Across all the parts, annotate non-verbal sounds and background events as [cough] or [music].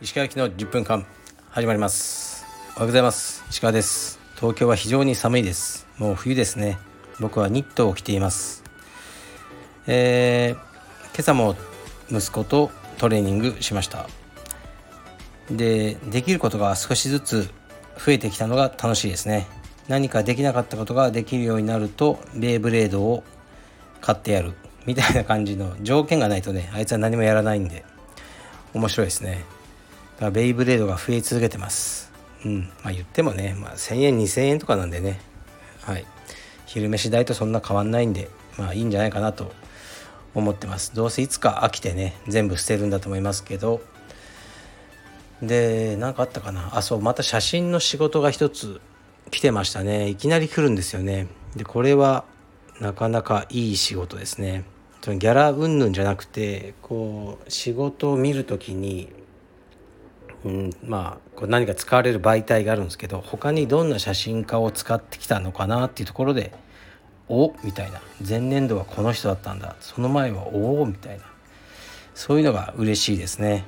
石川行きの10分間始まります。おはようございます。石川です。東京は非常に寒いです。もう冬ですね。僕はニットを着ています。えー、今朝も息子とトレーニングしました。でできることが少しずつ増えてきたのが楽しいですね。何かできなかったことができるようになるとベイブレードを買ってやる。みたいな感じの条件がないとねあいつは何もやらないんで面白いですね。だからベイブレードが増え続けてます。うん。まあ言ってもね、まあ、1000円2000円とかなんでね。はい。昼飯代とそんな変わんないんでまあいいんじゃないかなと思ってます。どうせいつか飽きてね全部捨てるんだと思いますけど。で何かあったかな。あそうまた写真の仕事が一つ来てましたね。いきなり来るんですよね。でこれはなかなかいい仕事ですね。ギャラ云々じゃなくてこう仕事を見る時に、うん、まあこう何か使われる媒体があるんですけど他にどんな写真家を使ってきたのかなっていうところでおみたいな。前年度はこの人だったんだ。その前はおおみたいな。そういうのが嬉しいですね。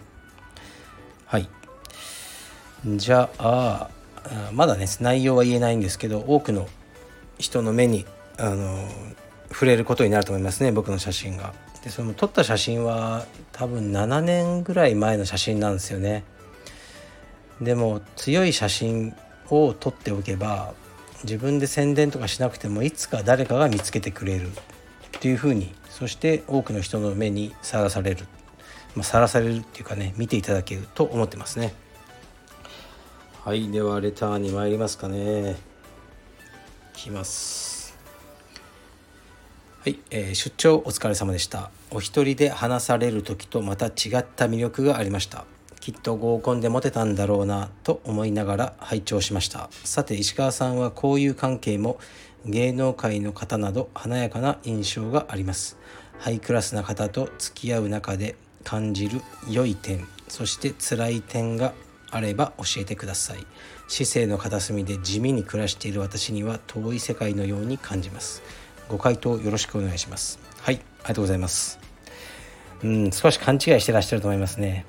はい。じゃあまだね内容は言えないんですけど多くの人の目にあの触れることになると思いますね僕の写真が。でその撮った写真は多分7年ぐらい前の写真なんですよね。でも強い写真を撮っておけば自分で宣伝とかしなくてもいつか誰かが見つけてくれる。っていうふうにそして多くの人の目にさらされる。まあ、さらされるっていうかね見ていただけると思ってますね。はいではレターに参りますかね。きます。はい、えー、出張お疲れ様でした。お一人で話される時とまた違った魅力がありました。きっと合コンでモテたんだろうなと思いながら拝聴しました。さて石川さんはこういう関係も芸能界の方など華やかな印象があります。ハイクラスな方と付き合う中で感じる良い点そして辛い点があれば教えてください。市政の片隅で地味に暮らしている私には遠い世界のように感じます。ご回答よろしくお願いします。はいありがとうございます。うん少し勘違いしてらっしゃると思いますね。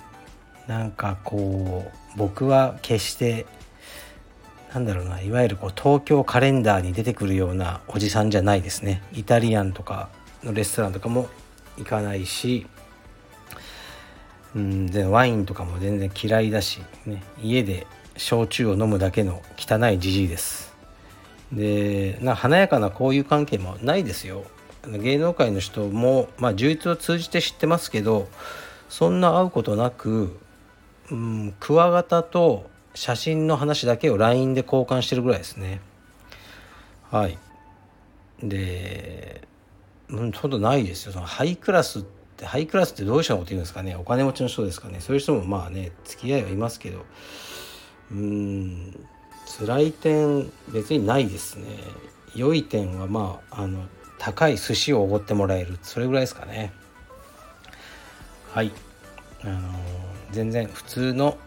なんかこう僕は決してなんだろうないわゆるこう東京カレンダーに出てくるようなおじさんじゃないですね。イタリアンとかのレストランとかも行かないしうんでワインとかも全然嫌いだし、ね、家で焼酎を飲むだけの汚いじじいです。でな華やかな交友関係もないですよ。芸能界の人もまあ充実を通じて知ってますけどそんな会うことなく、うん、クワガタと写真の話だけを LINE で交換してるぐらいですね。はい。でうんほんとないですよ。そのハイクラスってハイクラスってどういう人のこと言うんですかね。お金持ちの人ですかね。そういう人もまあね付き合いはいますけど。うん。辛い点別にないですね。良い点はまああの高い寿司をおごってもらえる。それぐらいですかね。はい。あの全然普通の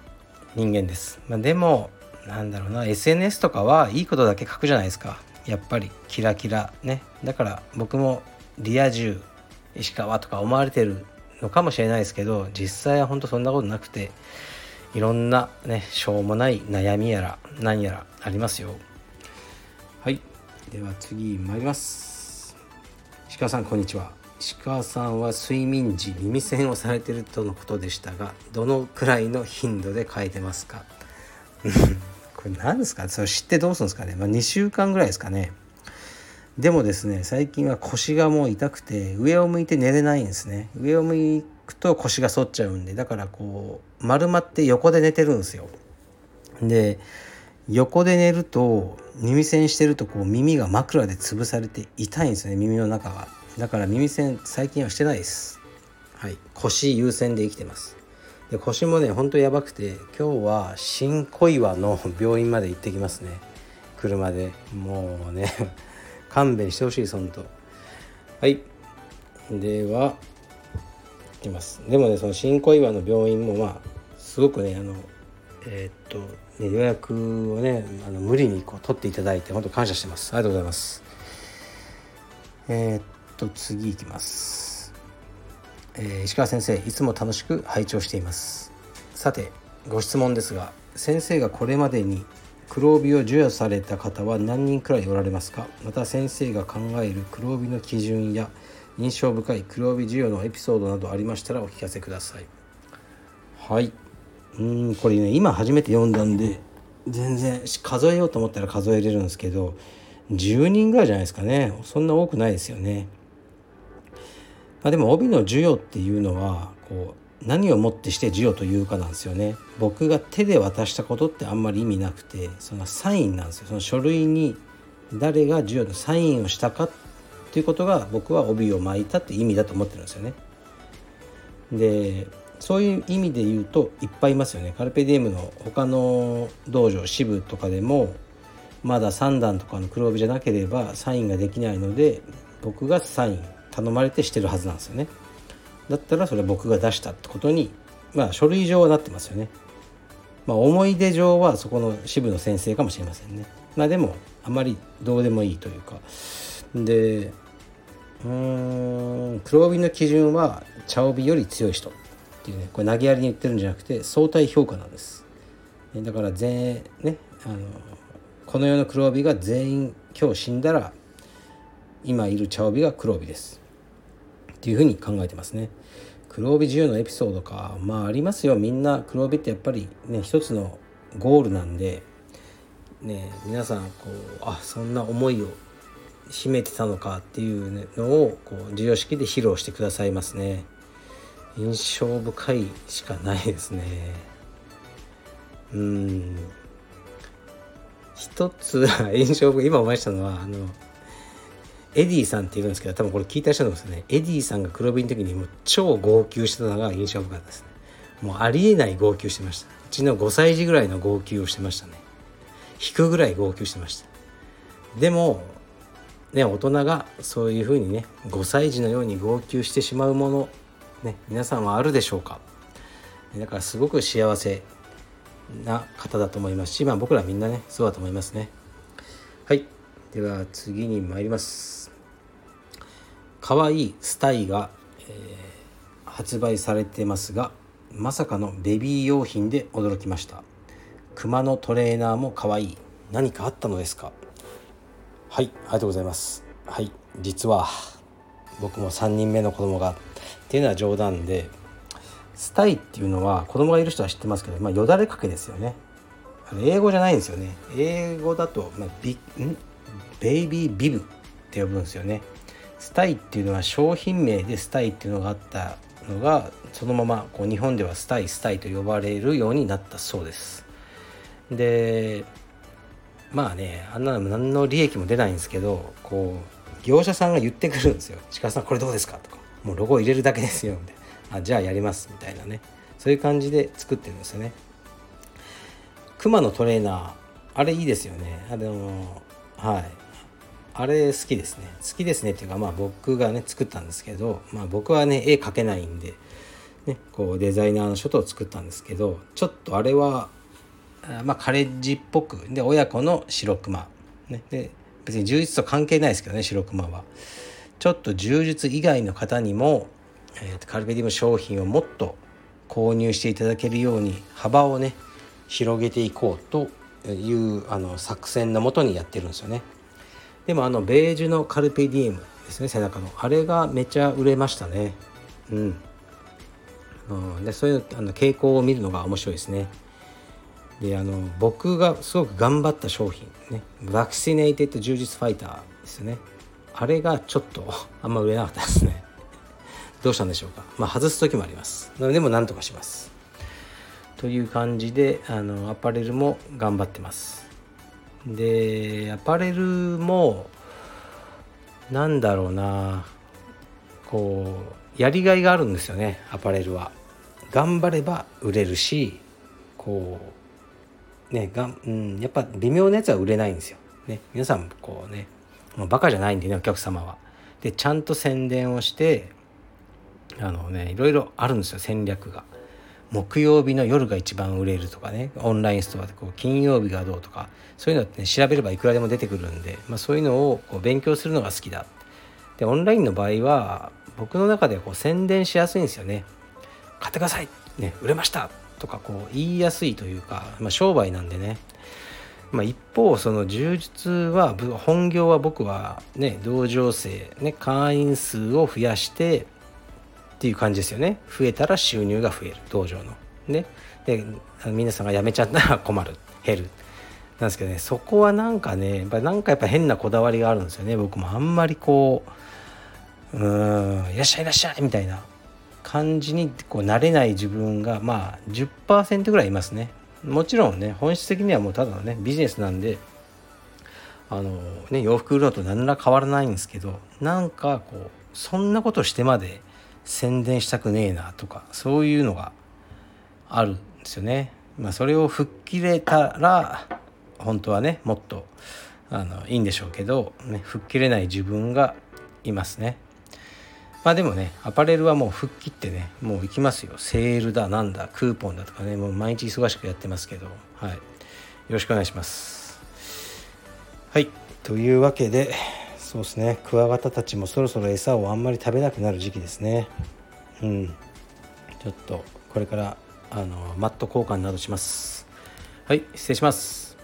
人間です、まあ、でもなんだろうな。SNS とかはいいことだけ書くじゃないですか。やっぱりキラキラね。だから僕もリア充石川とか思われてるのかもしれないですけど実際は本当そんなことなくて。いろんなねしょうもない悩みやら何やらありますよ。はい。では次参ります。石川さんこんにちは。石川さんは睡眠時耳栓をされてるとのことでしたがどのくらいの頻度で変えてますか？[laughs] これ何ですか？それ知ってどうするんですかね、まあ、2週間ぐらいですかね。でもですね最近は腰がもう痛くて上を向いて寝れないんですね。上を向くと腰が反っちゃうんでだからこう丸まって横で寝てるんですよ。で横で寝ると耳栓してるとこう耳が枕で潰されて痛いんですね耳の中が。だから耳栓最近はしてないです。はい。腰優先で生きてます。で腰もねほんとやばくて今日は新小岩の病院まで行ってきますね。車で。もうね [laughs] 勘弁してほしいです本当はい。ではいきます。でもねその新小岩の病院もまあすごくねあのえー、っと、ね、予約をねあの無理にこう取っていただいて本当感謝してます。ありがとうございます。えー、っと次いきます、えー、石川先生いつも楽しく拝聴しています。さてご質問ですが先生がこれまでに黒帯を授与された方は何人くらいおられますか？また先生が考える黒帯の基準や印象深い黒帯授与のエピソードなどありましたらお聞かせください。はい。うんこれね今初めて読んだんで全然数えようと思ったら数えれるんですけど10人ぐらいじゃないですかね。そんな多くないですよね、まあ、でも帯の授与っていうのはこう何をもってして授与というかなんですよね。僕が手で渡したことってあんまり意味なくてそのサインなんですよ。その書類に誰が授与のサインをしたかていうことが僕は帯を巻いたって意味だと思ってるんですよね。でそういう意味で言うといっぱいいますよね。カルペディエムの他の道場支部とかでもまだ3段とかの黒帯じゃなければサインができないので僕がサイン頼まれてしてるはずなんですよね。だったらそれは僕が出したってことにまあ書類上はなってますよね。まあ思い出上はそこの支部の先生かもしれませんね。まあでもあまりどうでもいいというか。でうん。黒帯の基準は茶帯より強い人っていうねこれ投げやりに言ってるんじゃなくて相対評価なんです。だから全ねあのこの世の黒帯が全員今日死んだら今いる茶帯が黒帯です。っていうふうに考えてますね。黒帯自由のエピソードか。まあありますよ。みんな黒帯ってやっぱりね一つのゴールなんでね皆さんこうあそんな思いを秘めてたのかっていうのをこう授与式で披露してくださいますね。印象深いしかないですね。うん。一つ印象深い今思い出したのはあのエディさんっているんですけど多分これ聞いた人なんですよね。エディさんが黒帯の時にもう超号泣してたのが印象深かったですね。もうありえない号泣してました。うちの5歳児ぐらいの号泣をしてましたね。引くぐらい号泣してました。でもね大人がそういうふうにね5歳児のように号泣してしまうものね、皆さんはあるでしょうか？だからすごく幸せな方だと思いますし、まあ、僕らみんなねそうだと思いますね。はい。では次に参ります。かわいいスタイが、えー、発売されてますがまさかのベビー用品で驚きました。熊のトレーナーもかわいい。何かあったのですか？はいありがとうございます。はい実は僕も3人目の子供がっていうのは冗談でスタイっていうのは子供がいる人は知ってますけど、まあ、よだれかけですよね。あの英語じゃないんですよね。英語だと、まあ、ビん？ベイビービブって呼ぶんですよね。スタイっていうのは商品名でスタイっていうのがあったのがそのままこう日本ではスタイスタイと呼ばれるようになったそうです。でまあねあんなの何の利益も出ないんですけどこう業者さんが言ってくるんですよ「鹿さんこれどうですか?」とかもうロゴ入れるだけですよみたいなあじゃあやりますみたいなね。そういう感じで作ってるんですよね。熊のトレーナーあれいいですよね。あのはい。あれ好きですね。好きですねっていうかまあ僕がね作ったんですけどまあ僕はね絵描けないんでねこうデザイナーの書とを作ったんですけどちょっとあれはまあカレッジっぽくで親子の白熊ねで別に充実と関係ないですけどね白熊はちょっと充実以外の方にも、えー、カルペディウム商品をもっと購入していただけるように幅をね広げていこうというあの作戦のもとにやってるんですよね。でもあのベージュのカルペディエムですね背中のあれがめちゃ売れましたね。うん。うん、でそういうあの傾向を見るのが面白いですね。であの僕がすごく頑張った商品ね。バクシネイテッド充実ファイターですよね。あれがちょっと [laughs] あんま売れなかったですね。[laughs] どうしたんでしょうか。まあ外す時もあります。でもなんとかします。という感じであのアパレルも頑張ってます。でアパレルもなんだろうな。こうやりがいがあるんですよねアパレルは。頑張れば売れるしこうねがん、うん、やっぱ微妙なやつは売れないんですよ。ね皆さんこうねもうバカじゃないんでねお客様は。でちゃんと宣伝をしてあのねいろいろあるんですよ戦略が。木曜日の夜が一番売れるとかねオンラインストアでこう金曜日がどうとかそういうのって、ね、調べればいくらでも出てくるんで、まあ、そういうのをこう勉強するのが好きだ。でオンラインの場合は僕の中でこう宣伝しやすいんですよね。買ってください、ね、売れました。とかこう言いやすいというか、まあ、商売なんでね、まあ、一方その充実は本業は僕はね同情生、ね、会員数を増やしてっていう感じですよね。増えたら収入が増える。道場の。ね。で皆さんが辞めちゃったら困る。減る。なんですけどねそこはなんかねやっぱなんかやっぱ変なこだわりがあるんですよね。僕もあんまりこううんいらっしゃいいらっしゃいみたいな。感じにこう慣れない自分がまあ10%ぐらいいますねもちろんね本質的にはもうただのねビジネスなんであのね洋服売るのと何ら変わらないんですけどなんかこうそんなことしてまで宣伝したくねえなとかそういうのがあるんですよね。まあ、それを吹っ切れたら本当はねもっとあのいいんでしょうけど、ね、吹っ切れない自分がいますね。まあでもねアパレルはもう吹っ切ってねもう行きますよ。セールだなんだクーポンだとかねもう毎日忙しくやってますけど。はい。よろしくお願いします。はい。というわけでそうですね。クワガタたちもそろそろ餌をあんまり食べなくなる時期ですね。うん。ちょっとこれからあのマット交換などします。はい。失礼します。